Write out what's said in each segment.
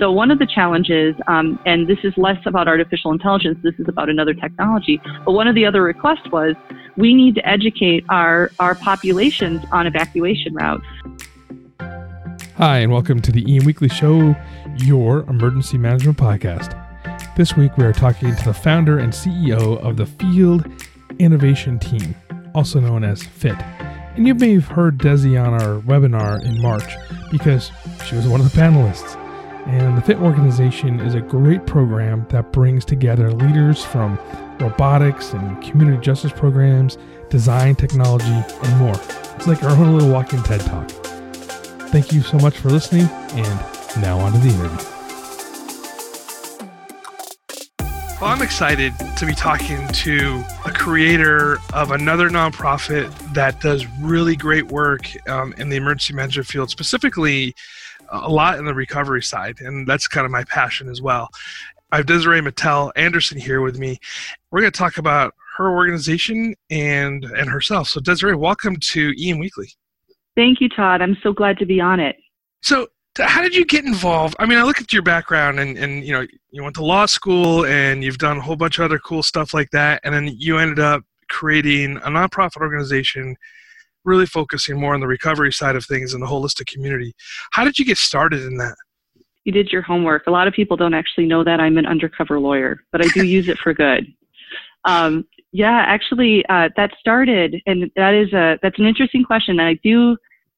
So one of the challenges, um, and this is less about artificial intelligence, this is about another technology, but one of the other requests was we need to educate our, our populations on evacuation routes. Hi, and welcome to the EM Weekly Show, your emergency management podcast. This week we are talking to the founder and CEO of the Field Innovation Team, also known as FIT. And you may have heard Desi on our webinar in March because she was one of the panelists. And the FIT organization is a great program that brings together leaders from robotics and community justice programs, design, technology, and more. It's like our own little walking TED Talk. Thank you so much for listening, and now on to the interview. Well, I'm excited to be talking to a creator of another nonprofit that does really great work um, in the emergency management field, specifically a lot in the recovery side, and that's kind of my passion as well. I have Desiree Matel Anderson here with me. We're going to talk about her organization and and herself. So Desiree, welcome to EM Weekly. Thank you, Todd. I'm so glad to be on it. So how did you get involved? I mean, I look at your background and, and you know, you went to law school and you've done a whole bunch of other cool stuff like that. And then you ended up creating a nonprofit organization really focusing more on the recovery side of things and the holistic community. How did you get started in that? You did your homework. A lot of people don't actually know that I'm an undercover lawyer, but I do use it for good. Um, yeah, actually, uh, that started, and that is a that's an interesting question. I do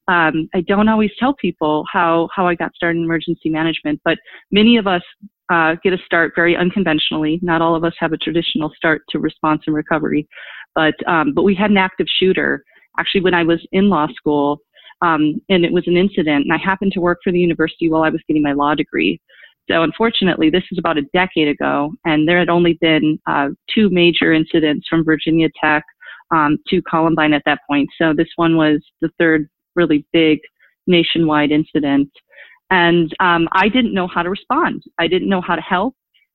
um, I don't always tell people how how I got started in emergency management, but many of us uh, get a start very unconventionally. Not all of us have a traditional start to response and recovery, but um, but we had an active shooter actually when I was in law school, um, and it was an incident. And I happened to work for the university while I was getting my law degree. So unfortunately, this is about a decade ago, and there had only been uh, two major incidents from Virginia Tech um, to Columbine at that point. So this one was the third really big nationwide incident. And um, I didn't know how to respond. I didn't know how to help.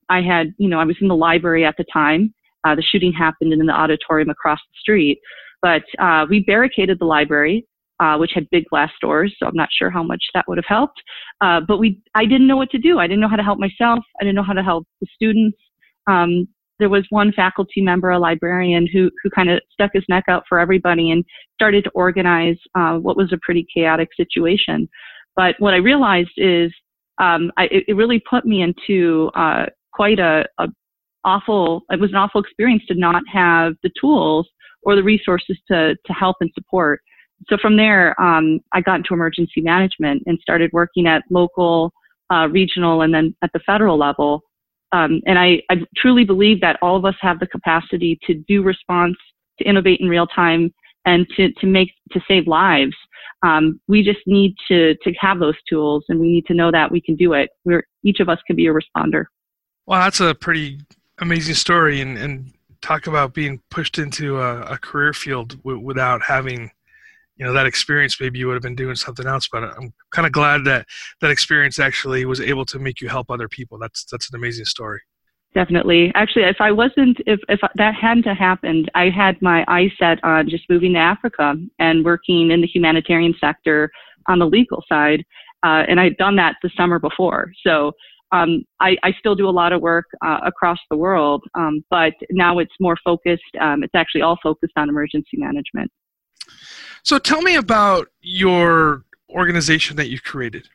I had, you know, I was in the library at the time. Uh, the shooting happened in the auditorium across the street. But uh, we barricaded the library, uh, which had big glass doors, so I'm not sure how much that would have helped. Uh, but we, I didn't know what to do. I didn't know how to help myself. I didn't know how to help the students. Um, there was one faculty member, a librarian, who who kind of stuck his neck out for everybody and started to organize uh, what was a pretty chaotic situation. But what I realized is um, I, it, really put me into uh, quite a, a awful. It was an awful experience to not have the tools or the resources to, to help and support. So from there, um, I got into emergency management and started working at local, uh, regional, and then at the federal level. Um, and I, I truly believe that all of us have the capacity to do response, to innovate in real time, and to, to make to save lives. Um, we just need to to have those tools, and we need to know that we can do it. We're each of us can be a responder. Well, that's a pretty amazing story, and, and talk about being pushed into a, a career field w- without having you know that experience maybe you would have been doing something else but i'm kind of glad that that experience actually was able to make you help other people. That's that's an amazing story. Definitely. Actually if i wasn't if if that hadn't happened i had my eyes set on just moving to africa and working in the humanitarian sector on the legal side uh, and i'd done that the summer before. So um, I, I, still do a lot of work uh, across the world, um, but now it's more focused. Um, it's actually all focused on emergency management. So tell me about your organization that you've created.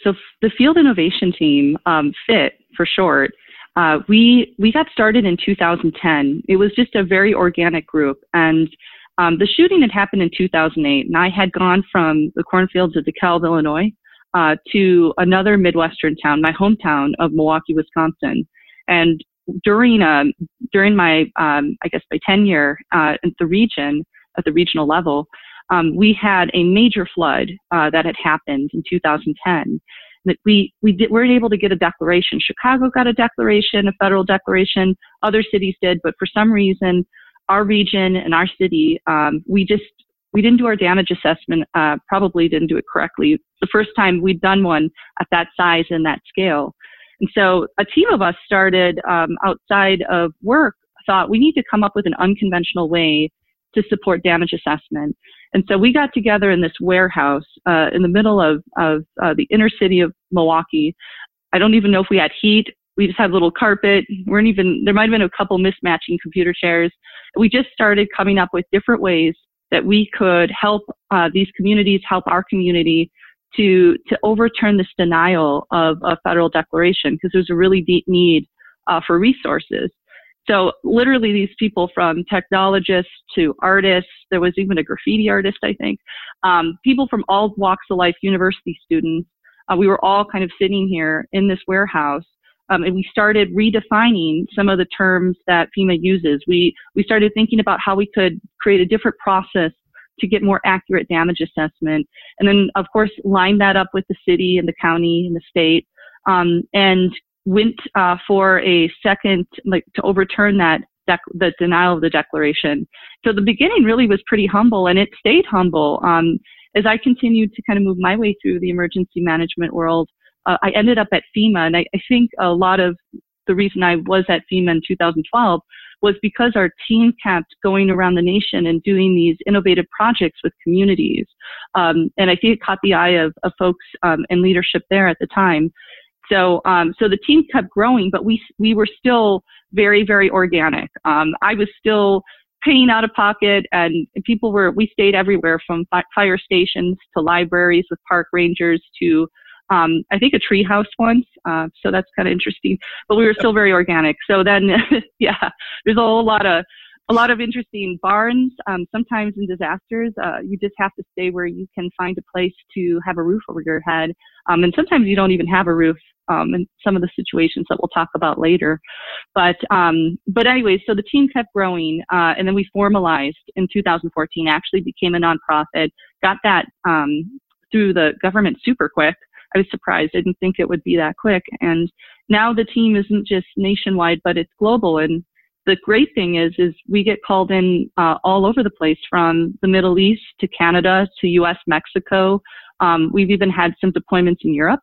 So the Field Innovation Team, um, FIT for short, uh, we we got started in 2010. It was just a very organic group, and um, the shooting had happened in 2008, and I had gone from the cornfields of DeKalb, Illinois, uh, to another Midwestern town, my hometown of Milwaukee, Wisconsin. And during um, during my um, I guess my tenure uh, in the region at the regional level, um, we had a major flood uh, that had happened in 2010. that we we did, weren't able to get a declaration. Chicago got a declaration, a federal declaration. Other cities did, but for some reason, our region and our city, um, we just we didn't do our damage assessment. Uh, probably didn't do it correctly. The first time we'd done one at that size and that scale. And so a team of us started um, outside of work thought we need to come up with an unconventional way to support damage assessment. And so we got together in this warehouse uh, in the middle of, of uh, the inner city of Milwaukee. I don't even know if we had heat. We just had a little carpet. We weren't even there might have been a couple mismatching computer chairs. We just started coming up with different ways that we could help uh, these communities, help our community to to overturn this denial of a federal declaration because there's a really deep need uh, for resources. So literally these people from technologists to artists, there was even a graffiti artist, I think, um, people from all walks of life, university students, uh, we were all kind of sitting here in this warehouse. Um, and we started redefining some of the terms that FEMA uses. We, we started thinking about how we could create a different process to get more accurate damage assessment. And then, of course, line that up with the city and the county and the state. Um, and went uh, for a second, like to overturn that dec- the denial of the declaration. So the beginning really was pretty humble, and it stayed humble. Um, as I continued to kind of move my way through the emergency management world, uh, I ended up at FEMA, and I, I think a lot of the reason I was at FEMA in 2012 was because our team kept going around the nation and doing these innovative projects with communities. Um, and I think it caught the eye of, of folks um, and leadership there at the time. So, um, so the team kept growing, but we we were still very very organic. Um, I was still paying out of pocket, and people were we stayed everywhere from fi- fire stations to libraries with park rangers to um, I think a treehouse once. Uh, so that's kind of interesting. But we were still very organic. So then, yeah, there's a whole lot of a lot of interesting barns. Um, sometimes in disasters, uh, you just have to stay where you can find a place to have a roof over your head. Um, and sometimes you don't even have a roof um, in some of the situations that we'll talk about later. But um, but anyway, so the team kept growing, uh, and then we formalized in 2014. Actually, became a nonprofit. Got that um, through the government super quick. I was surprised. I didn't think it would be that quick. And now the team isn't just nationwide, but it's global. And the great thing is, is we get called in uh, all over the place, from the Middle East to Canada to U.S., Mexico. Um, we've even had some deployments in Europe.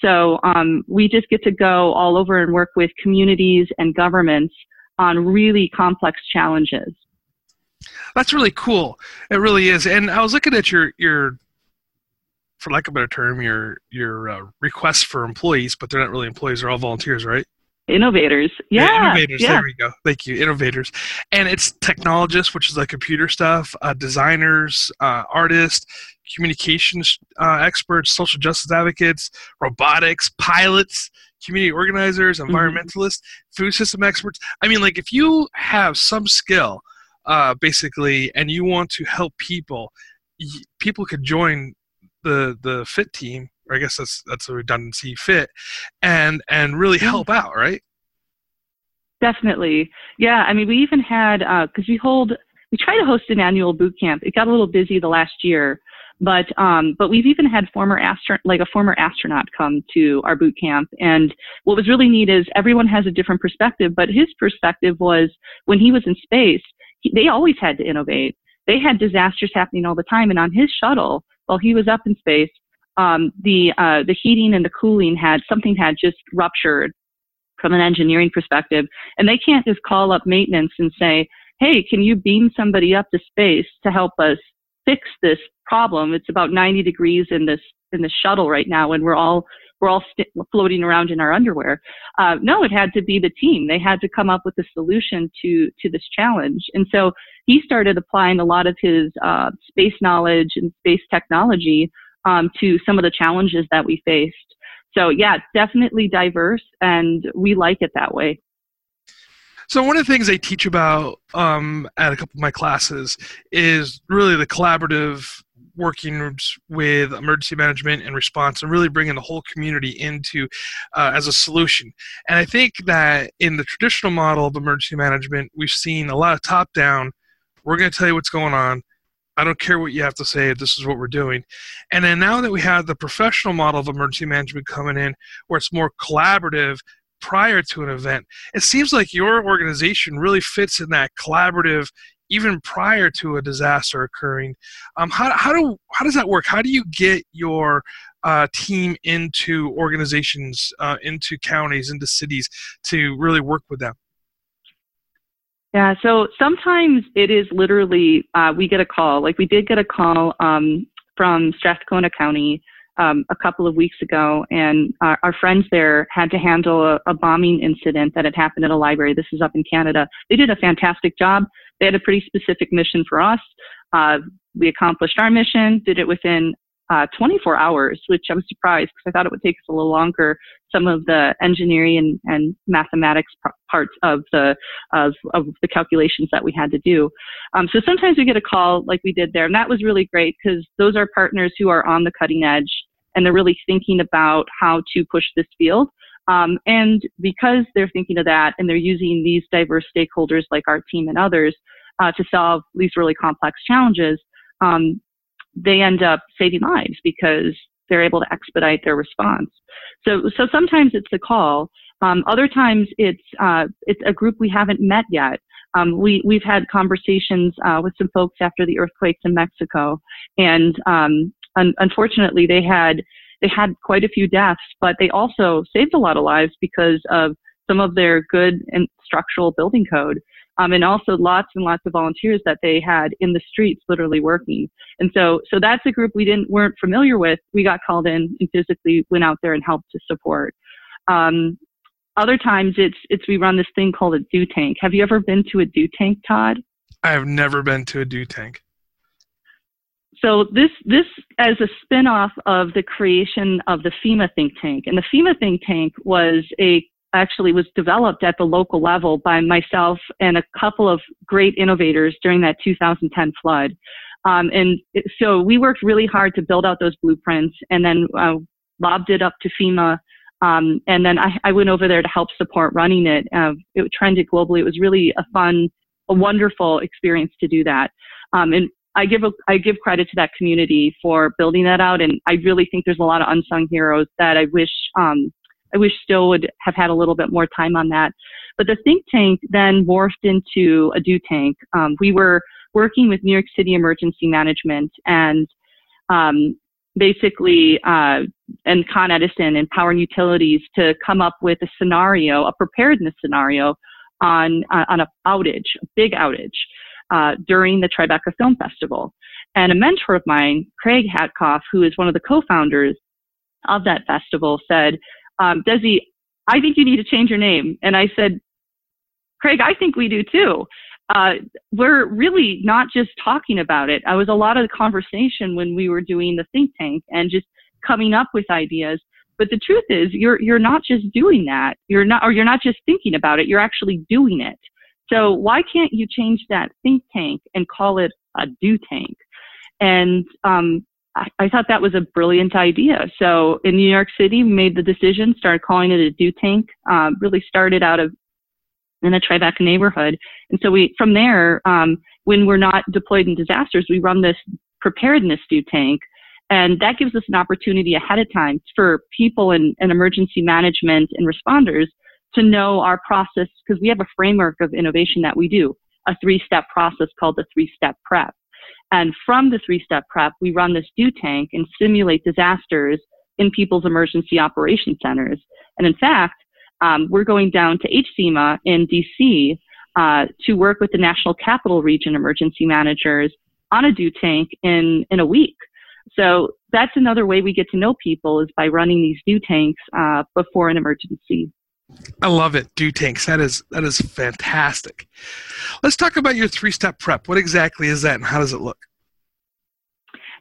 So um, we just get to go all over and work with communities and governments on really complex challenges. That's really cool. It really is. And I was looking at your your for lack of a better term, your your uh, requests for employees, but they're not really employees; they're all volunteers, right? Innovators. Yeah. yeah innovators. Yeah. There we go. Thank you. Innovators. And it's technologists, which is like computer stuff, uh, designers, uh, artists, communications uh, experts, social justice advocates, robotics, pilots, community organizers, mm-hmm. environmentalists, mm-hmm. food system experts. I mean, like if you have some skill, uh, basically, and you want to help people, people could join the the fit team or I guess that's that's a redundancy fit, and and really help out, right? Definitely, yeah. I mean, we even had because uh, we hold we try to host an annual boot camp. It got a little busy the last year, but um, but we've even had former astro- like a former astronaut come to our boot camp. And what was really neat is everyone has a different perspective. But his perspective was when he was in space, he, they always had to innovate. They had disasters happening all the time, and on his shuttle, while he was up in space, um, the uh, the heating and the cooling had something had just ruptured from an engineering perspective, and they can't just call up maintenance and say, "Hey, can you beam somebody up to space to help us fix this problem?" It's about 90 degrees in this in the shuttle right now, and we're all we're all st- floating around in our underwear. Uh, no, it had to be the team. They had to come up with a solution to to this challenge, and so he started applying a lot of his uh, space knowledge and space technology um, to some of the challenges that we faced. So yeah, definitely diverse, and we like it that way. So one of the things I teach about um, at a couple of my classes is really the collaborative working with emergency management and response and really bringing the whole community into uh, as a solution. And I think that in the traditional model of emergency management, we've seen a lot of top down. We're going to tell you what's going on I don't care what you have to say. This is what we're doing. And then now that we have the professional model of emergency management coming in, where it's more collaborative prior to an event, it seems like your organization really fits in that collaborative even prior to a disaster occurring. Um, how, how, do, how does that work? How do you get your uh, team into organizations, uh, into counties, into cities to really work with them? Yeah, so sometimes it is literally uh, we get a call. Like we did get a call um, from Strathcona County um, a couple of weeks ago, and our, our friends there had to handle a, a, bombing incident that had happened at a library. This is up in Canada. They did a fantastic job. They had a pretty specific mission for us. Uh, we accomplished our mission, did it within uh, 24 hours, which I was surprised because I thought it would take us a little longer. Some of the engineering and, and mathematics p- parts of the of, of the calculations that we had to do. Um, so sometimes we get a call like we did there, and that was really great because those are partners who are on the cutting edge and they're really thinking about how to push this field. Um, and because they're thinking of that and they're using these diverse stakeholders like our team and others uh, to solve these really complex challenges, um, they end up saving lives because they're able to expedite their response. So, so sometimes it's a call. Um, other times it's uh, it's a group we haven't met yet. Um, we we've had conversations uh, with some folks after the earthquakes in Mexico, and um, un- unfortunately they had they had quite a few deaths, but they also saved a lot of lives because of some of their good and structural building code um, and also lots and lots of volunteers that they had in the streets literally working. And so, so that's a group we didn't weren't familiar with. We got called in and physically went out there and helped to support. Um, other times it's it's we run this thing called a do tank. Have you ever been to a do tank, Todd? I have never been to a do tank. So this this as a spin-off of the creation of the FEMA think tank. And the FEMA think tank was a actually was developed at the local level by myself and a couple of great innovators during that 2010 flood. Um, and so we worked really hard to build out those blueprints and then uh, lobbed it up to FEMA. Um, and then I, I, went over there to help support running it. Uh, it trended globally. It was really a fun, a wonderful experience to do that. Um, and I give a, I give credit to that community for building that out. And I really think there's a lot of unsung heroes that I wish um, I wish Still would have had a little bit more time on that. But the think tank then morphed into a do tank. Um, we were working with New York City Emergency Management and um, basically uh, and Con Edison and Power and Utilities to come up with a scenario, a preparedness scenario on uh, on a outage, a big outage uh, during the Tribeca Film Festival. And a mentor of mine, Craig Hatkoff, who is one of the co-founders of that festival, said, um, Desi, I think you need to change your name. And I said, Craig, I think we do too. Uh, we're really not just talking about it. I was a lot of the conversation when we were doing the think tank and just coming up with ideas. But the truth is, you're you're not just doing that. You're not, or you're not just thinking about it. You're actually doing it. So why can't you change that think tank and call it a do tank? And um, I, thought that was a brilliant idea. So in New York City, we made the decision, started calling it a do tank. Uh, really started out of in a Tribeca neighborhood, and so we from there, um, when we're not deployed in disasters, we run this preparedness do tank, and that gives us an opportunity ahead of time for people in, in emergency management and responders to know our process because we have a framework of innovation that we do, a three-step process called the three-step prep. And from the three step prep, we run this do tank and simulate disasters in people's emergency operation centers. And in fact, um, we're going down to HSEMA in DC uh, to work with the National Capital Region emergency managers on a do tank in, in a week. So that's another way we get to know people is by running these do tanks uh, before an emergency. I love it. Do tanks. That is that is fantastic. Let's talk about your three step prep. What exactly is that, and how does it look?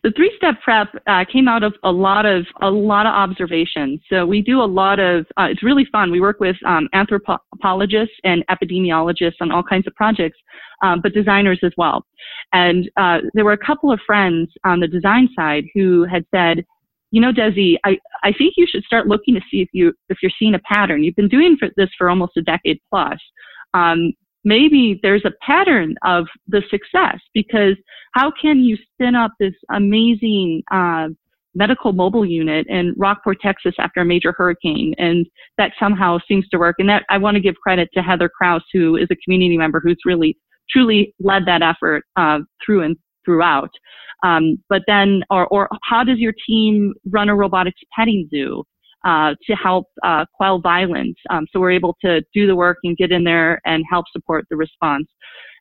The three step prep uh, came out of a lot of a lot of observations. So we do a lot of. Uh, it's really fun. We work with um, anthropologists and epidemiologists on all kinds of projects, um, but designers as well. And uh, there were a couple of friends on the design side who had said, you know, Desi, I, I think you should start looking to see if you if you're seeing a pattern. You've been doing for this for almost a decade plus. Um, maybe there's a pattern of the success because how can you spin up this amazing uh, medical mobile unit in Rockport, Texas after a major hurricane and that somehow seems to work. And that I want to give credit to Heather Kraus, who is a community member who's really truly led that effort uh, through and throughout. Um, but then, or, or how does your team run a robotics petting zoo? Uh, to help uh, quell violence. Um, so we're able to do the work and get in there and help support the response.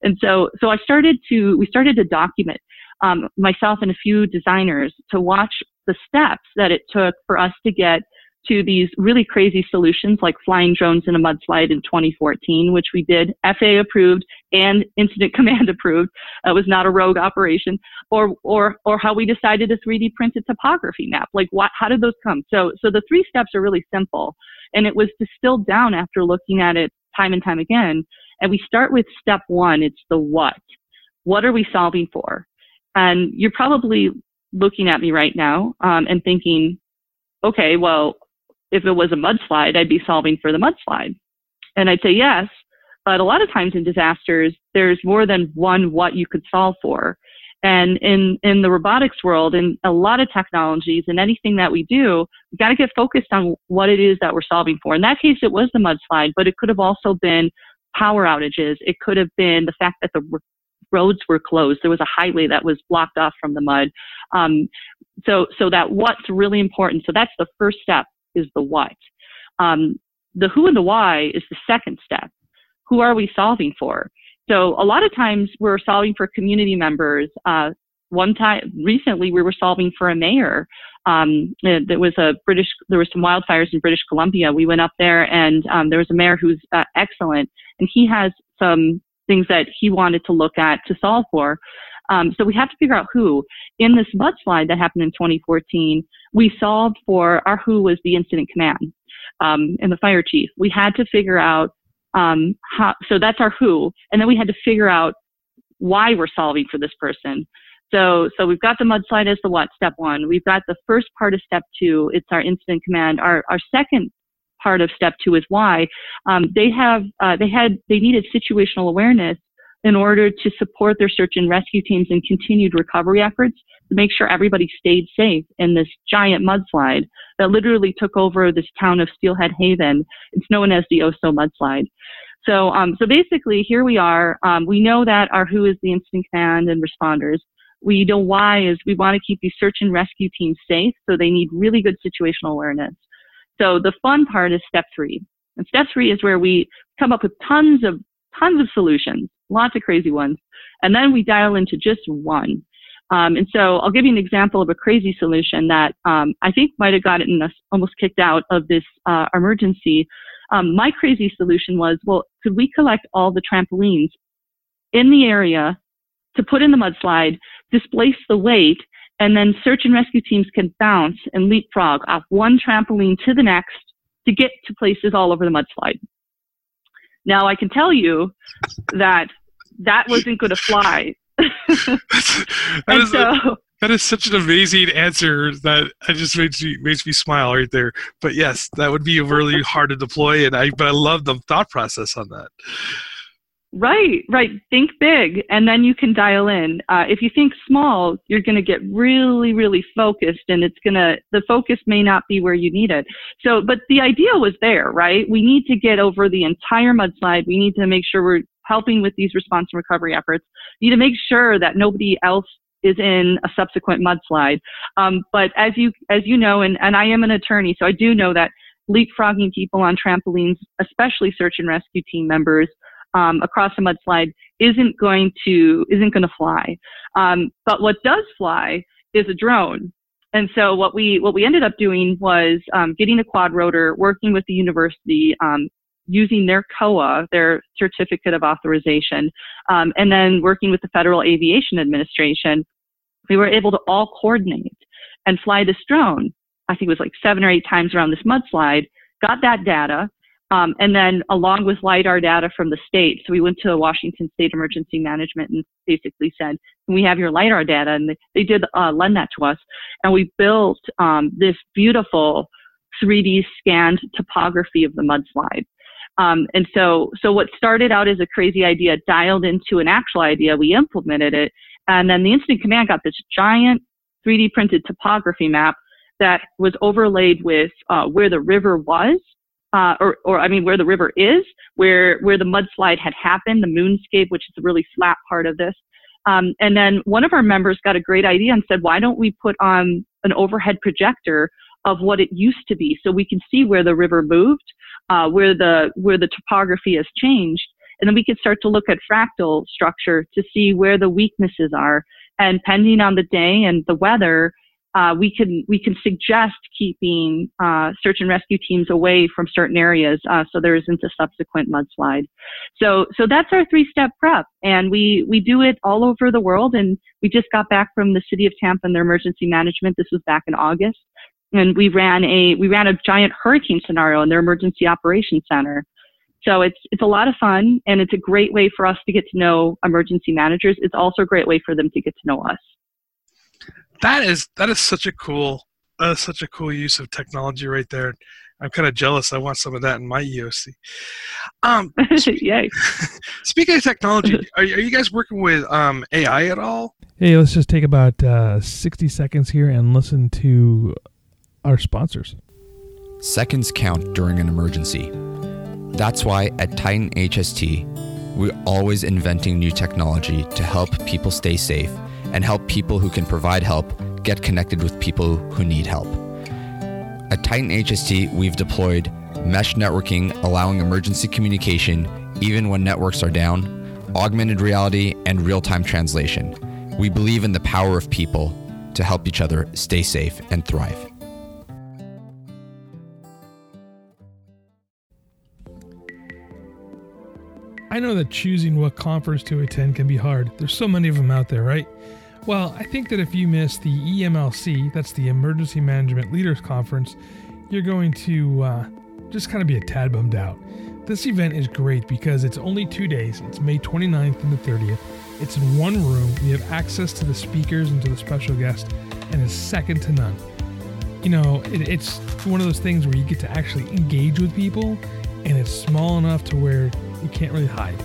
And so, so I started to, we started to document um, myself and a few designers to watch the steps that it took for us to get to these really crazy solutions like flying drones in a mudslide in 2014, which we did FAA approved and incident command approved. It was not a rogue operation or, or, or how we decided to 3D print a topography map. Like what, how did those come? So, so the three steps are really simple and it was distilled down after looking at it time and time again. And we start with step one. It's the what. What are we solving for? And you're probably looking at me right now um, and thinking, okay, well, if it was a mudslide, I'd be solving for the mudslide. And I'd say yes, but a lot of times in disasters, there's more than one what you could solve for. And in, in the robotics world, and a lot of technologies and anything that we do, we've got to get focused on what it is that we're solving for. In that case, it was the mudslide, but it could have also been power outages. It could have been the fact that the roads were closed. There was a highway that was blocked off from the mud. Um, so, so that what's really important. So that's the first step is the what. Um, the who and the why is the second step. Who are we solving for? So a lot of times we're solving for community members. Uh, one time recently we were solving for a mayor. Um, there was a British, there were some wildfires in British Columbia. We went up there and um, there was a mayor who's uh, excellent and he has some things that he wanted to look at to solve for. Um, so we have to figure out who. In this mudslide that happened in 2014, we solved for our who was the incident command um, and the fire chief. We had to figure out um, how. So that's our who, and then we had to figure out why we're solving for this person. So, so we've got the mudslide as the what, step one. We've got the first part of step two. It's our incident command. Our, our second part of step two is why. Um, they have, uh, they had, they needed situational awareness in order to support their search and rescue teams and continued recovery efforts to make sure everybody stayed safe in this giant mudslide that literally took over this town of Steelhead Haven. It's known as the Oso mudslide. So, um, so basically, here we are. Um, we know that our who is the incident command and responders. We know why is we want to keep these search and rescue teams safe, so they need really good situational awareness. So the fun part is step three. And step three is where we come up with tons of tons of solutions, lots of crazy ones, and then we dial into just one. Um, and so I'll give you an example of a crazy solution that um, I think might have gotten us almost kicked out of this uh, emergency. Um, my crazy solution was, well, could we collect all the trampolines in the area to put in the mudslide, displace the weight, and then search and rescue teams can bounce and leapfrog off one trampoline to the next to get to places all over the mudslide. Now I can tell you that that wasn't going to fly. that, is so, that is such an amazing answer that it just makes me makes me smile right there. But yes, that would be really hard to deploy, and I but I love the thought process on that. Right, right. Think big, and then you can dial in. Uh, if you think small, you're going to get really, really focused, and it's going to the focus may not be where you need it. So, but the idea was there, right? We need to get over the entire mudslide. We need to make sure we're helping with these response and recovery efforts. We need to make sure that nobody else is in a subsequent mudslide. Um, but as you as you know, and, and I am an attorney, so I do know that leapfrogging people on trampolines, especially search and rescue team members, um, across a mudslide isn't going to isn't going to fly. Um, but what does fly is a drone. And so what we what we ended up doing was um, getting a quad rotor, working with the university, um, using their COA, their certificate of authorization, um, and then working with the Federal Aviation Administration. We were able to all coordinate and fly this drone. I think it was like seven or eight times around this mudslide. Got that data, um, and then along with LIDAR data from the state, so we went to Washington State Emergency Management and basically said, we have your LIDAR data? And they, did uh, lend that to us. And we built um, this beautiful 3D scanned topography of the mudslide. Um, and so, so what started out as a crazy idea dialed into an actual idea. We implemented it, and then the incident command got this giant 3D printed topography map that was overlaid with uh, where the river was, uh, or, or I mean, where the river is, where where the mudslide had happened, the moonscape, which is the really flat part of this. Um, and then one of our members got a great idea and said, why don't we put on an overhead projector of what it used to be, so we can see where the river moved, uh, where the where the topography has changed, and then we could start to look at fractal structure to see where the weaknesses are. And pending on the day and the weather, uh, we can we can suggest keeping uh, search and rescue teams away from certain areas uh, so there isn't a subsequent mudslide. So so that's our three step prep, and we we do it all over the world. And we just got back from the city of Tampa and their emergency management. This was back in August, and we ran a we ran a giant hurricane scenario in their emergency operations center. So it's it's a lot of fun, and it's a great way for us to get to know emergency managers. It's also a great way for them to get to know us that is that is such a cool uh, such a cool use of technology right there. I'm kind of jealous. I want some of that in my EOC. Um, Yay! speaking of technology, are, are you guys working with um, AI at all? Hey, let's just take about uh, 60 seconds here and listen to our sponsors. Seconds count during an emergency. That's why at Titan HST, we're always inventing new technology to help people stay safe and help people who can provide help get connected with people who need help. At Titan HST, we've deployed mesh networking, allowing emergency communication even when networks are down, augmented reality, and real time translation. We believe in the power of people to help each other stay safe and thrive. I know that choosing what conference to attend can be hard. There's so many of them out there, right? Well, I think that if you miss the EMLC, that's the Emergency Management Leaders Conference, you're going to uh, just kind of be a tad bummed out. This event is great because it's only two days. It's May 29th and the 30th. It's in one room. We have access to the speakers and to the special guest, and it's second to none. You know, it, it's one of those things where you get to actually engage with people, and it's small enough to where you can't really hide.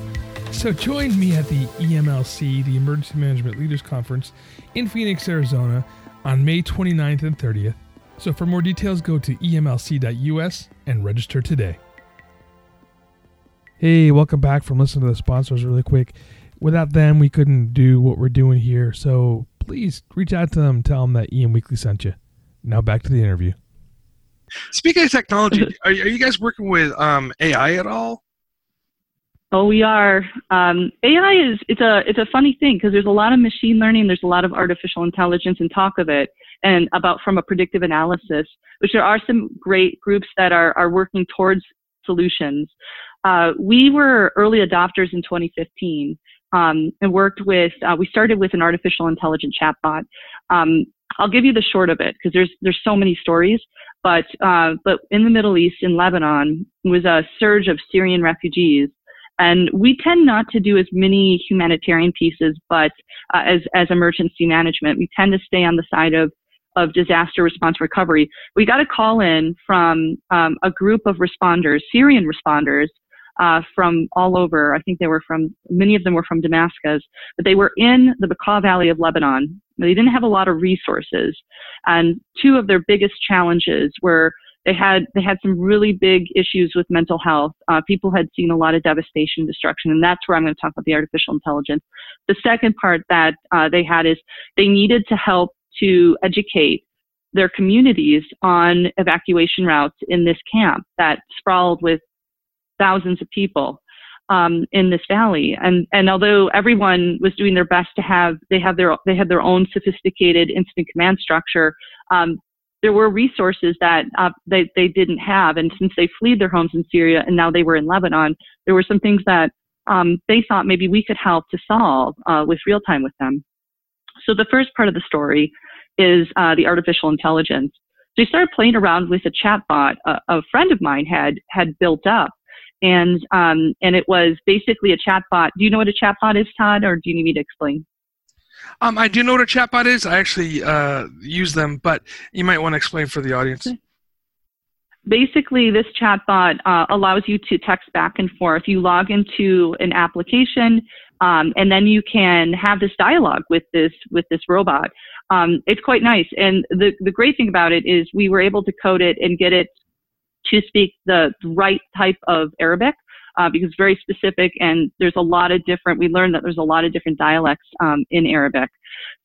So join me at the EMLC, the Emergency Management Leaders Conference in Phoenix, Arizona on May 29th and 30th. So for more details, go to emlc.us and register today. Hey, welcome back from listening to the sponsors really quick. Without them, we couldn't do what we're doing here. So please reach out to them, tell them that EM Weekly sent you. Now back to the interview. Speaking of technology, are, are you guys working with um, AI at all? Oh, we are. Um, AI is it's a it's a funny thing because there's a lot of machine learning, there's a lot of artificial intelligence and talk of it, and about from a predictive analysis, which there are some great groups that are are working towards solutions. Uh, we were early adopters in 2015 um, and worked with. Uh, we started with an artificial intelligent chatbot. Um, I'll give you the short of it because there's there's so many stories. But uh, but in the Middle East, in Lebanon, was a surge of Syrian refugees and we tend not to do as many humanitarian pieces, but uh, as, as emergency management, we tend to stay on the side of, of disaster response recovery. We got a call in from um, a group of responders, Syrian responders, uh, from all over. I think they were from, many of them were from Damascus, but they were in the Bekaa Valley of Lebanon. They didn't have a lot of resources. And two of their biggest challenges were they had they had some really big issues with mental health. Uh, people had seen a lot of devastation, destruction, and that's where I'm going to talk about the artificial intelligence. The second part that uh, they had is they needed to help to educate their communities on evacuation routes in this camp that sprawled with thousands of people um, in this valley. And and although everyone was doing their best to have they have their they had their own sophisticated incident command structure, um, there were resources that uh, they, they didn't have. And since they fled their homes in Syria and now they were in Lebanon, there were some things that um, they thought maybe we could help to solve uh, with real time with them. So the first part of the story is uh, the artificial intelligence. So I started playing around with a chatbot a, a friend of mine had had built up, and um, and it was basically a chatbot. Do you know what a chatbot is, Todd, or do you need me to explain? Um, I do know what a chatbot is. I actually uh, use them, but you might want to explain for the audience. basically, this chatbot uh, allows you to text back and forth. You log into an application, um, and then you can have this dialogue with this with this robot. Um, it's quite nice, and the the great thing about it is we were able to code it and get it to speak the right type of Arabic. Uh, because very specific and there's a lot of different we learned that there's a lot of different dialects um, in arabic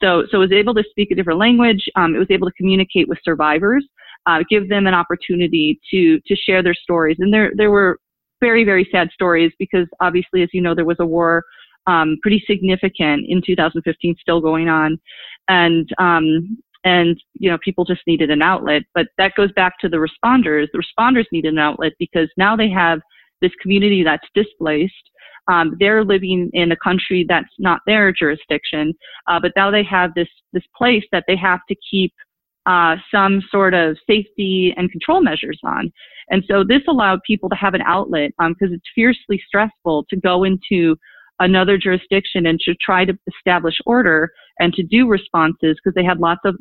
so so it was able to speak a different language um, it was able to communicate with survivors uh, give them an opportunity to to share their stories. And there there were very very sad stories because obviously, as you know, there was a war um, pretty significant in 2015 still going on, and um, and you know people just needed an outlet. But that goes back to the responders. The responders needed an outlet because now they have this community that's displaced. Um, they're living in a country that's not their jurisdiction, uh, but now they have this this place that they have to keep uh, some sort of safety and control measures on. And so this allowed people to have an outlet because um, it's fiercely stressful to go into another jurisdiction and to try to establish order and to do responses because they had lots of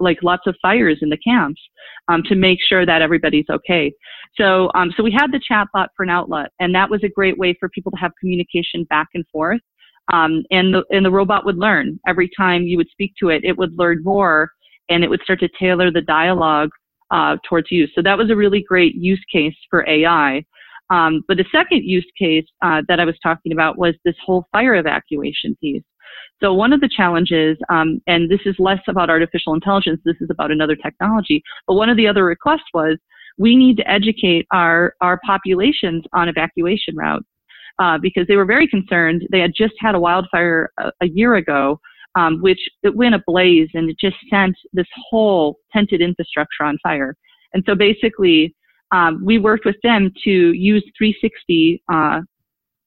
like lots of fires in the camps um, to make sure that everybody's okay. So um, so we had the chatbot for an outlet, and that was a great way for people to have communication back and forth. Um, and the and the robot would learn every time you would speak to it. It would learn more and it would start to tailor the dialogue uh, towards you. So that was a really great use case for AI. Um, but the second use case uh, that I was talking about was this whole fire evacuation piece. So one of the challenges, um, and this is less about artificial intelligence, this is about another technology, but one of the other requests was we need to educate our, our populations on evacuation routes. Uh, because they were very concerned. They had just had a wildfire a, a year ago um, which it went ablaze and it just sent this whole tented infrastructure on fire. And so basically, um, we worked with them to use 360 uh,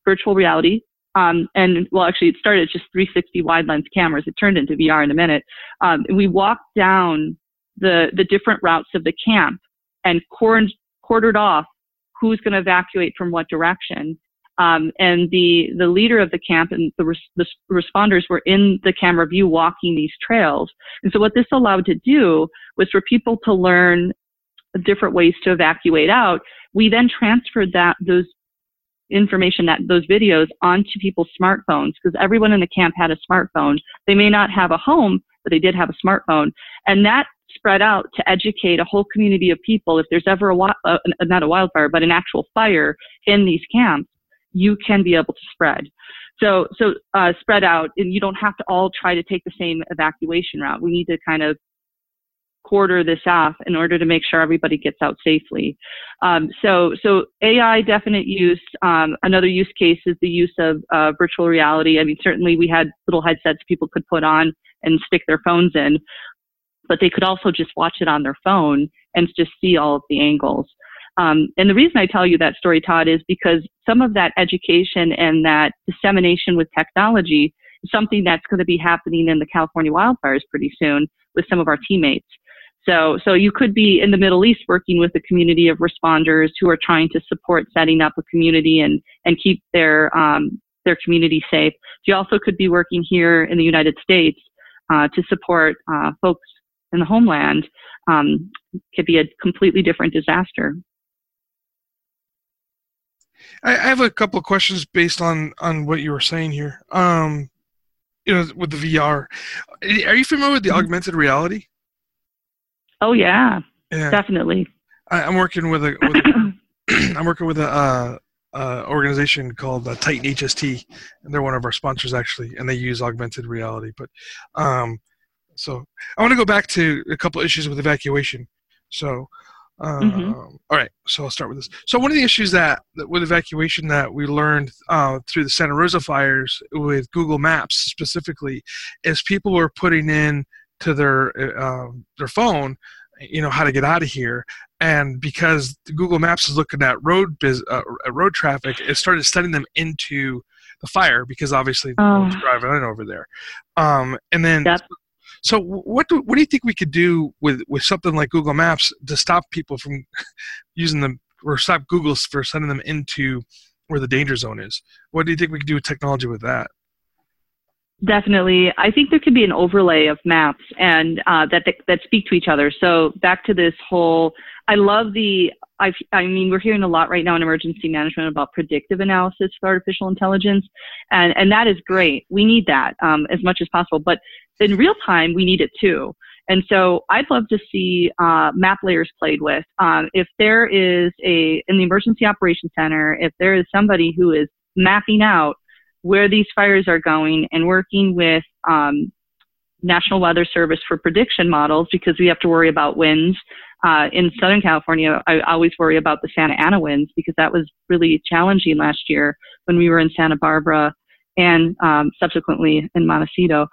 virtual reality. Um, and well, actually, it started just 360 wide lens cameras. It turned into VR in a minute. Um, we walked down the the different routes of the camp and quartered off who's going to evacuate from what direction. Um, and the, the leader of the camp and the, res- the responders were in the camera view walking these trails. And so what this allowed to do was for people to learn different ways to evacuate out. We then transferred that, those information that those videos onto people's smartphones because everyone in the camp had a smartphone. They may not have a home, but they did have a smartphone. And that spread out to educate a whole community of people if there's ever a, uh, not a wildfire, but an actual fire in these camps you can be able to spread. So, so uh, spread out, and you don't have to all try to take the same evacuation route. We need to kind of quarter this off in order to make sure everybody gets out safely. Um, so, so AI definite use. Um, another use case is the use of uh, virtual reality. I mean, certainly we had little headsets people could put on and stick their phones in, but they could also just watch it on their phone and just see all of the angles. Um, and the reason I tell you that story, Todd, is because some of that education and that dissemination with technology is something that's going to be happening in the California wildfires pretty soon with some of our teammates. So, so you could be in the Middle East working with a community of responders who are trying to support setting up a community and, and keep their, um, their community safe. You also could be working here in the United States uh, to support uh, folks in the homeland. Um, could be a completely different disaster. I, I have a couple of questions based on on what you were saying here. Um, you know, with the VR, are you familiar with the mm-hmm. augmented reality? Oh yeah, yeah. definitely. I, am working with a, with I'm working with a uh, uh, organization called uh, Titan HST, and they're one of our sponsors actually, and they use augmented reality. But um, so I want to go back to a couple issues with evacuation. So mm-hmm. Um, all right, so I'll start with this. So one of the issues that, that with evacuation that we learned uh, through the Santa Rosa fires with Google Maps specifically is people were putting in to their uh, their phone, you know, how to get out of here, and because Google Maps is looking at road biz, uh, road traffic, it started sending them into the fire because obviously oh. driving in over there. Um, and then yep. So what do, what do you think we could do with, with something like Google Maps to stop people from using them or stop Google for sending them into where the danger zone is? What do you think we could do with technology with that? Definitely, I think there could be an overlay of maps and uh, that that speak to each other. So back to this whole, I love the I've, I mean, we're hearing a lot right now in emergency management about predictive analysis for artificial intelligence, and, and that is great. We need that um, as much as possible, but in real time, we need it too. And so I'd love to see uh, map layers played with. Um, if there is a, in the Emergency Operations Center, if there is somebody who is mapping out where these fires are going and working with um, National Weather Service for prediction models because we have to worry about winds. Uh, in Southern California, I always worry about the Santa Ana winds because that was really challenging last year when we were in Santa Barbara and um, subsequently in Montecito.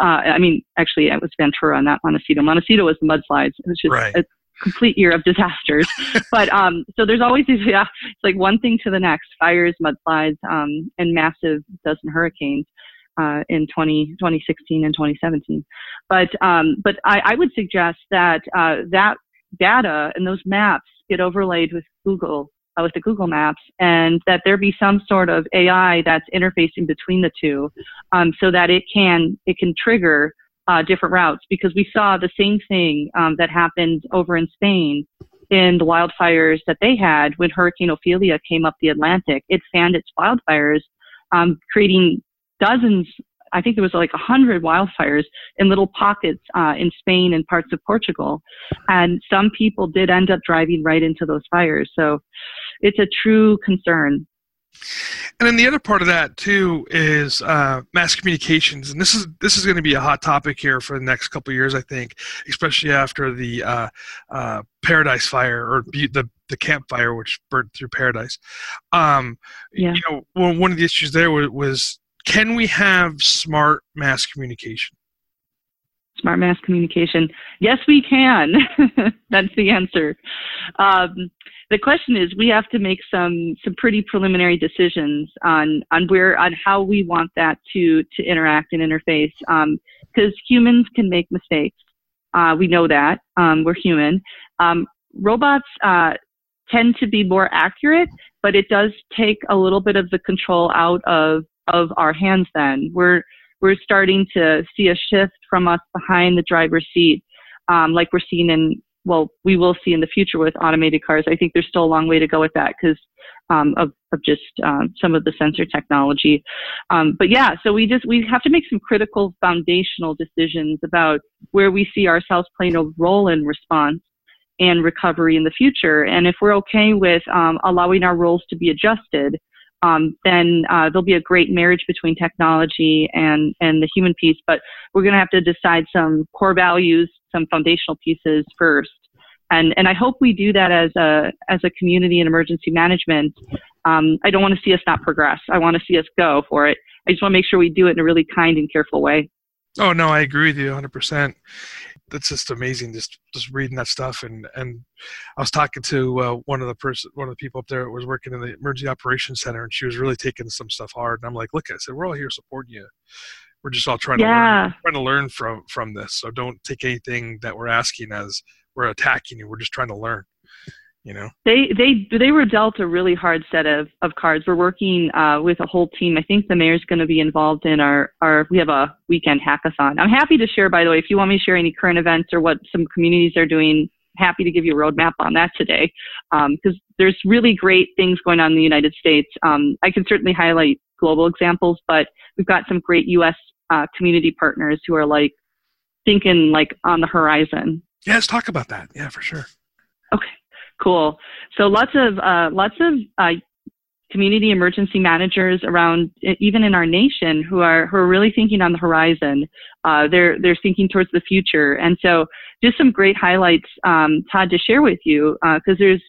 Uh, I mean, actually, it was Ventura, not Montecito. Montecito was the mudslides. It was just right. a complete year of disasters. but um, so there's always these, yeah, it's like one thing to the next: fires, mudslides, um, and massive dozen hurricanes. Uh, in 20, 2016 and 2017, but um, but I, I, would suggest that uh, that data and those maps get overlaid with Google uh, with the Google Maps, and that there be some sort of AI that's interfacing between the two, um, so that it can it can trigger uh, different routes. Because we saw the same thing um, that happened over in Spain in the wildfires that they had when Hurricane Ophelia came up the Atlantic. It fanned its wildfires, um, creating dozens I think there was like a hundred wildfires in little pockets uh, in Spain and parts of Portugal, and some people did end up driving right into those fires. So it's a true concern. And then the other part of that too is uh, mass communications, and this is this is going to be a hot topic here for the next couple years, I think, especially after the uh, uh, Paradise Fire or the the Camp Fire, which burnt through Paradise. Um, yeah. You know, one of the issues there was, was can we have smart mass communication? Smart mass communication. Yes, we can. That's the answer. Um, the question is, we have to make some some pretty preliminary decisions on on where on how we want that to to interact and interface. Because um, humans can make mistakes. Uh, we know that um, we're human. Um, robots uh, tend to be more accurate, but it does take a little bit of the control out of of our hands then. We're, we're starting to see a shift from us behind the driver's seat, um, like we're seeing in, well, we will see in the future with automated cars. I think there's still a long way to go with that because um, of, of just um, some of the sensor technology. Um, but yeah, so we just we have to make some critical foundational decisions about where we see ourselves playing a role in response and recovery in the future. And if we're okay with um, allowing our roles to be adjusted, um, then uh, there'll be a great marriage between technology and, and the human piece. But we're going to have to decide some core values, some foundational pieces first. And, and I hope we do that as a, as a community in emergency management. Um, I don't want to see us not progress. I want to see us go for it. I just want to make sure we do it in a really kind and careful way. Oh no, I agree with you 100% that's just amazing just just reading that stuff. And and I was talking to uh, one of the person one of the people up there that was working in the emergency operations center and she was really taking some stuff hard. And I'm like look I said we're all here supporting you. We're just all trying yeah. to learn, trying to learn from from this. So don't take anything that we're asking as we're attacking you. We're just trying to learn you know? They they they were dealt a really hard set of of cards. We're working uh, with a whole team. I think the mayor's going to be involved in our our we have a weekend hackathon. I'm happy to share by the way if you want me to share any current events or what some communities are doing happy to give you a roadmap on that today. Because um, there's really great things going on in the united states. Um, i can certainly highlight global examples but we've got some great us uh, community partners who are like thinking like on the horizon. Yeah let's talk about that. Yeah for sure. Okay Cool. So lots of uh, lots of uh, community emergency managers around, even in our nation, who are who are really thinking on the horizon. Uh, they're they're thinking towards the future, and so just some great highlights, um, Todd, to share with you because uh, there's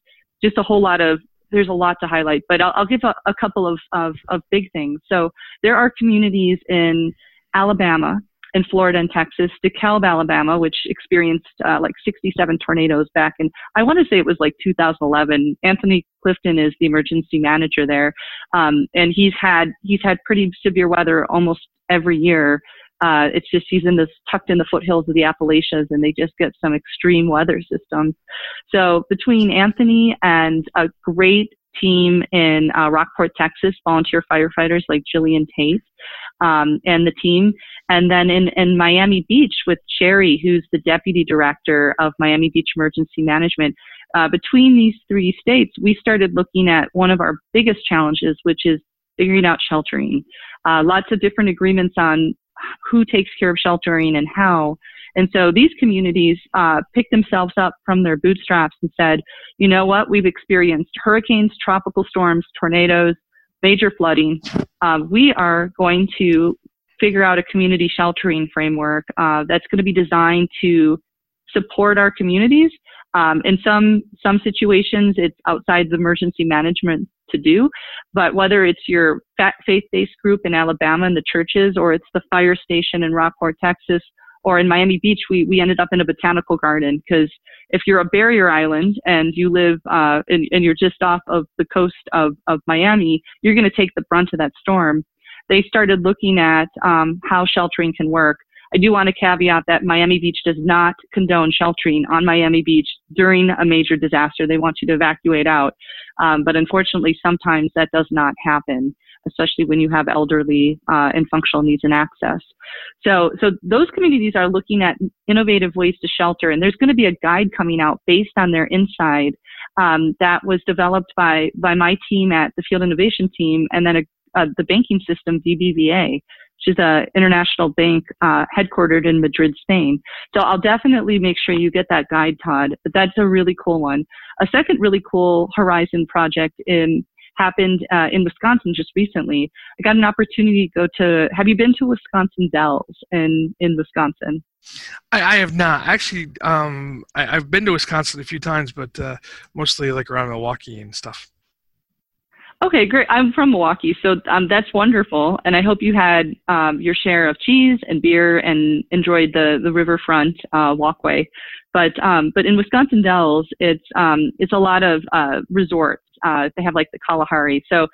just a whole lot of there's a lot to highlight, but I'll, I'll give a, a couple of, of, of big things. So there are communities in Alabama in Florida and Texas, DeKalb, Alabama, which experienced uh, like 67 tornadoes back in, I want to say it was like 2011. Anthony Clifton is the emergency manager there, um, and he's had he's had pretty severe weather almost every year. Uh, it's just he's in this tucked in the foothills of the Appalachians, and they just get some extreme weather systems. So between Anthony and a great team in uh, Rockport, Texas, volunteer firefighters like Jillian Tate um, and the team. And then in, in Miami Beach with Sherry, who's the deputy director of Miami Beach Emergency Management, uh, between these three states, we started looking at one of our biggest challenges, which is figuring out sheltering. Uh, lots of different agreements on who takes care of sheltering and how. And so these communities uh, picked themselves up from their bootstraps and said, you know what, we've experienced hurricanes, tropical storms, tornadoes, major flooding. Uh, we are going to figure out a community sheltering framework uh, that's going to be designed to support our communities. Um, in some some situations, it's outside the emergency management to do, but whether it's your faith-based group in Alabama and the churches, or it's the fire station in Rockport, Texas, or in Miami Beach, we, we ended up in a botanical garden because if you're a barrier island and you live uh, and, and you're just off of the coast of, of Miami, you're going to take the brunt of that storm. They started looking at um, how sheltering can work. I do want to caveat that Miami Beach does not condone sheltering on Miami Beach during a major disaster. They want you to evacuate out. Um, but unfortunately, sometimes that does not happen especially when you have elderly uh, and functional needs and access. So, so those communities are looking at innovative ways to shelter, and there's going to be a guide coming out based on their inside um, that was developed by by my team at the Field Innovation Team, and then a, uh, the banking system BBVA which is an international bank uh, headquartered in Madrid, Spain. So I'll definitely make sure you get that guide, Todd. But that's a really cool one. A second really cool Horizon project in happened uh, in Wisconsin just recently. I got an opportunity to go to. Have you been to Wisconsin Dells in in Wisconsin? I, I have not actually. Um, I, have been to Wisconsin a few times, but uh, mostly like around Milwaukee and stuff. Okay, great. I'm from Milwaukee, so um, that's wonderful, and I hope you had um, your share of cheese and beer and enjoyed the the riverfront uh, walkway. But um, but in Wisconsin Dells, it's um, it's a lot of uh, resorts uh, they have like the Kalahari. So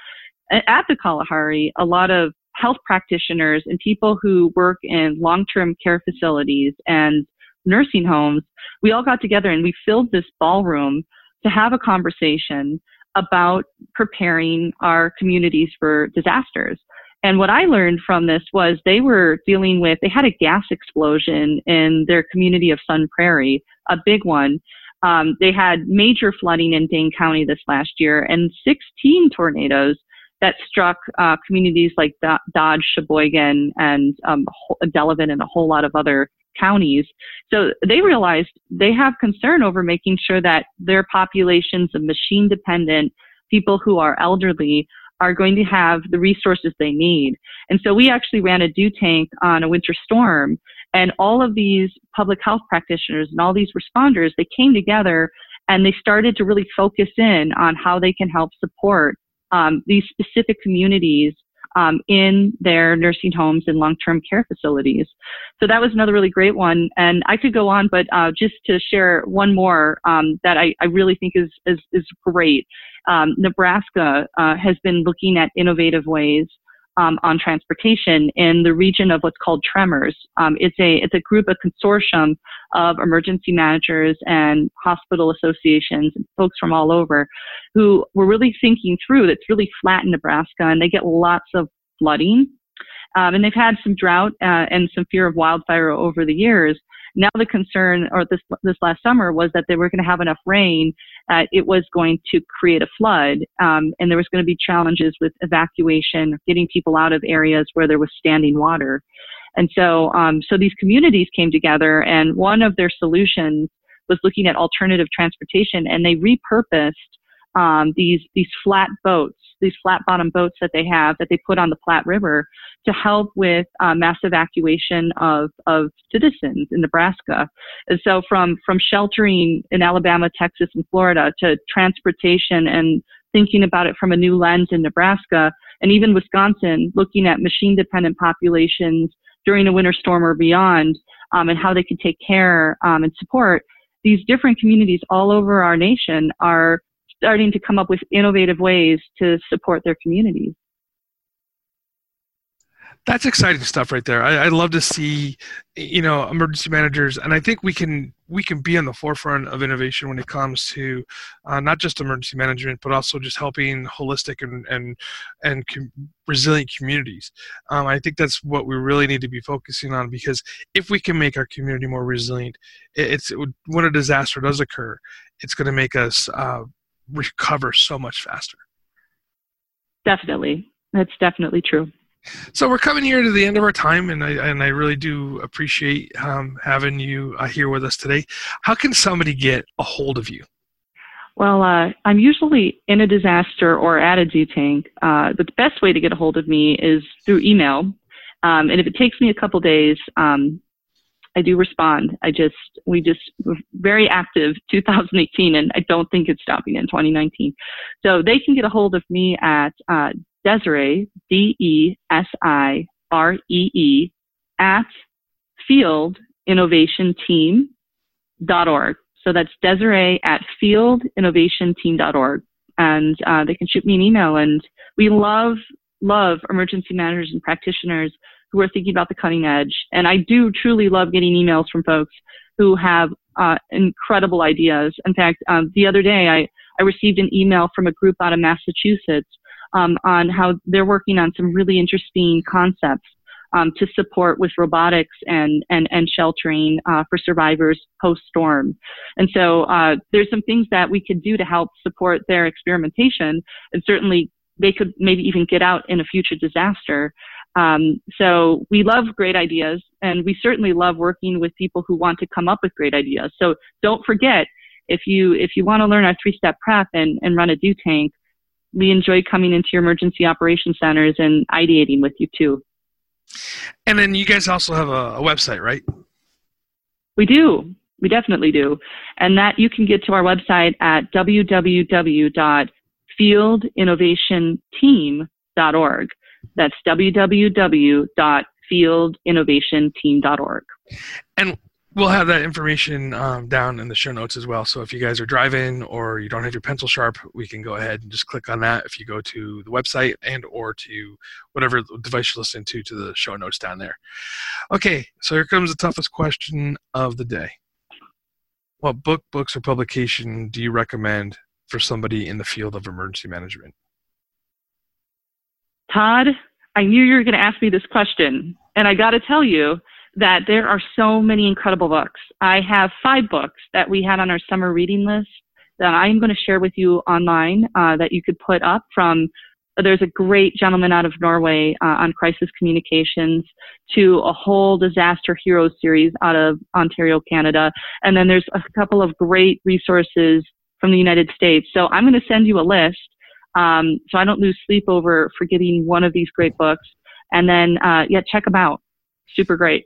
at the Kalahari, a lot of health practitioners and people who work in long-term care facilities and nursing homes, we all got together and we filled this ballroom to have a conversation about preparing our communities for disasters. And what I learned from this was they were dealing with, they had a gas explosion in their community of Sun Prairie, a big one. Um, they had major flooding in Dane County this last year and 16 tornadoes that struck uh, communities like Dodge, Sheboygan, and um, Delavan, and a whole lot of other counties. So they realized they have concern over making sure that their populations of machine dependent people who are elderly are going to have the resources they need. And so we actually ran a do tank on a winter storm and all of these public health practitioners and all these responders, they came together and they started to really focus in on how they can help support um, these specific communities um, in their nursing homes and long-term care facilities. So that was another really great one. And I could go on, but uh, just to share one more um, that I, I, really think is is, is great. Um, Nebraska uh, has been looking at innovative ways um, on transportation in the region of what's called Tremors. Um, it's a it's a group, a consortium of emergency managers and hospital associations and folks from all over who were really thinking through. That's really flat in Nebraska, and they get lots of flooding, um, and they've had some drought uh, and some fear of wildfire over the years. Now the concern, or this this last summer, was that they were going to have enough rain. It was going to create a flood, um, and there was going to be challenges with evacuation, getting people out of areas where there was standing water. And so, um, so these communities came together, and one of their solutions was looking at alternative transportation, and they repurposed um, these these flat boats, these flat bottom boats that they have that they put on the Platte River to help with uh, mass evacuation of of citizens in Nebraska. And so from from sheltering in Alabama, Texas, and Florida to transportation and thinking about it from a new lens in Nebraska and even Wisconsin, looking at machine dependent populations during a winter storm or beyond, um, and how they can take care um, and support. These different communities all over our nation are starting to come up with innovative ways to support their communities. That's exciting stuff right there. I, I love to see, you know, emergency managers, and I think we can we can be on the forefront of innovation when it comes to uh, not just emergency management, but also just helping holistic and and and com- resilient communities. Um, I think that's what we really need to be focusing on because if we can make our community more resilient, it, it's it when a disaster does occur, it's going to make us uh, recover so much faster. Definitely, that's definitely true. So we're coming here to the end of our time, and I and I really do appreciate um, having you uh, here with us today. How can somebody get a hold of you? Well, uh, I'm usually in a disaster or at a tank. Uh, the best way to get a hold of me is through email, um, and if it takes me a couple days, um, I do respond. I just we just very active 2018, and I don't think it's stopping in 2019. So they can get a hold of me at uh, Desiree, D E S I R E E, at fieldinnovationteam.org. So that's Desiree at fieldinnovationteam.org. And uh, they can shoot me an email. And we love, love emergency managers and practitioners who are thinking about the cutting edge. And I do truly love getting emails from folks who have uh, incredible ideas. In fact, um, the other day I, I received an email from a group out of Massachusetts um, on how they're working on some really interesting concepts um, to support with robotics and and and sheltering uh, for survivors post storm. And so uh, there's some things that we could do to help support their experimentation, and certainly they could maybe even get out in a future disaster. Um, so we love great ideas, and we certainly love working with people who want to come up with great ideas. So don't forget if you if you want to learn our three step prep and, and run a do tank, we enjoy coming into your emergency operations centers and ideating with you too. And then you guys also have a, a website, right? We do. We definitely do. And that you can get to our website at www.fieldinnovationteam.org. That's www.fieldinnovationteam.org. And we'll have that information um, down in the show notes as well. So if you guys are driving or you don't have your pencil sharp, we can go ahead and just click on that. If you go to the website and or to whatever device you're listening to, to the show notes down there. Okay, so here comes the toughest question of the day. What book, books, or publication do you recommend for somebody in the field of emergency management? Todd, I knew you were going to ask me this question, and I got to tell you that there are so many incredible books. I have five books that we had on our summer reading list that I'm going to share with you online uh, that you could put up from. There's a great gentleman out of Norway uh, on crisis communications to a whole disaster heroes series out of Ontario, Canada. And then there's a couple of great resources from the United States. So I'm going to send you a list um, so I don't lose sleep over forgetting one of these great books. And then, uh, yeah, check them out. Super great.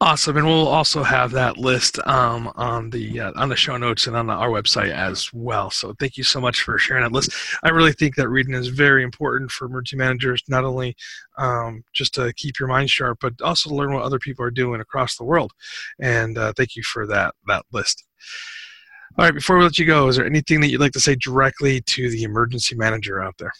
Awesome, and we'll also have that list um, on the uh, on the show notes and on the, our website as well. So thank you so much for sharing that list. I really think that reading is very important for emergency managers, not only um, just to keep your mind sharp, but also to learn what other people are doing across the world. And uh, thank you for that that list. All right, before we let you go, is there anything that you'd like to say directly to the emergency manager out there?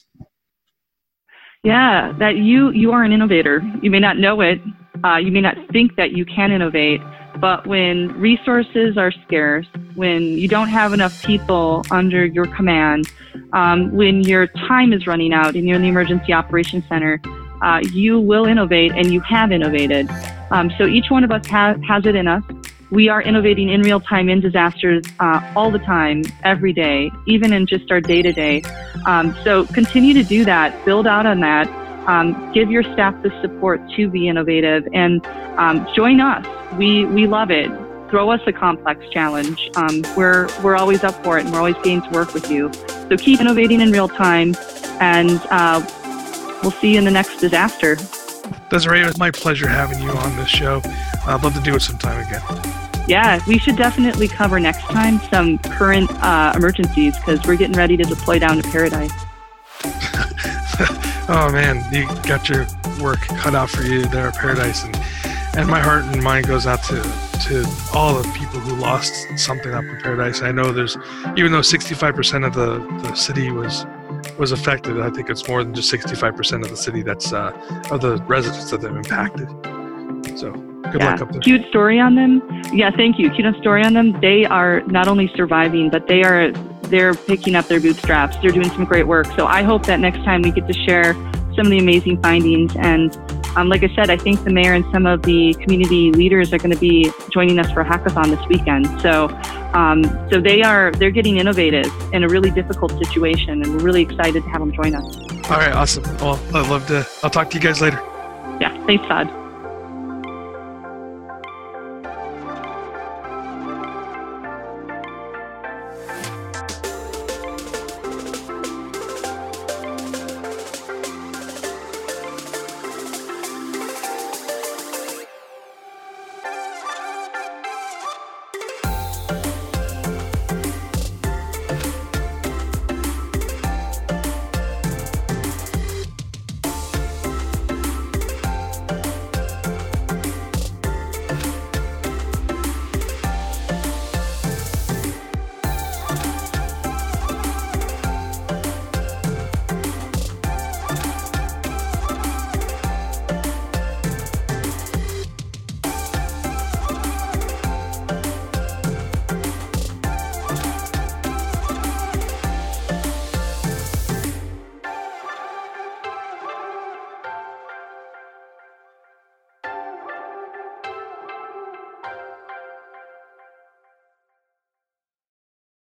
Yeah, that you you are an innovator. You may not know it, uh, you may not think that you can innovate, but when resources are scarce, when you don't have enough people under your command, um, when your time is running out and you're in the emergency operations center, uh, you will innovate and you have innovated. Um, so each one of us ha- has it in us. We are innovating in real time in disasters uh, all the time, every day, even in just our day to day. So continue to do that, build out on that, um, give your staff the support to be innovative and um, join us. We, we love it. Throw us a complex challenge. Um, we're, we're always up for it and we're always game to work with you. So keep innovating in real time and uh, we'll see you in the next disaster. Desiree, it was my pleasure having you on this show. I'd love to do it sometime again. Yeah, we should definitely cover next time some current uh, emergencies because we're getting ready to deploy down to Paradise. oh man, you got your work cut out for you there at Paradise, and and my heart and mind goes out to to all the people who lost something up in Paradise. I know there's even though 65% of the the city was was affected. I think it's more than just 65% of the city that's uh, of the residents that have impacted. So good yeah. luck up there. Cute story on them. Yeah, thank you. Cute story on them. They are not only surviving, but they are they're picking up their bootstraps. They're doing some great work. So I hope that next time we get to share some of the amazing findings. And um, like I said, I think the mayor and some of the community leaders are going to be joining us for a hackathon this weekend. So, um, so they are they're getting innovative in a really difficult situation, and we're really excited to have them join us. All right, awesome. Well, I'd love to. I'll talk to you guys later. Yeah, thanks, Todd.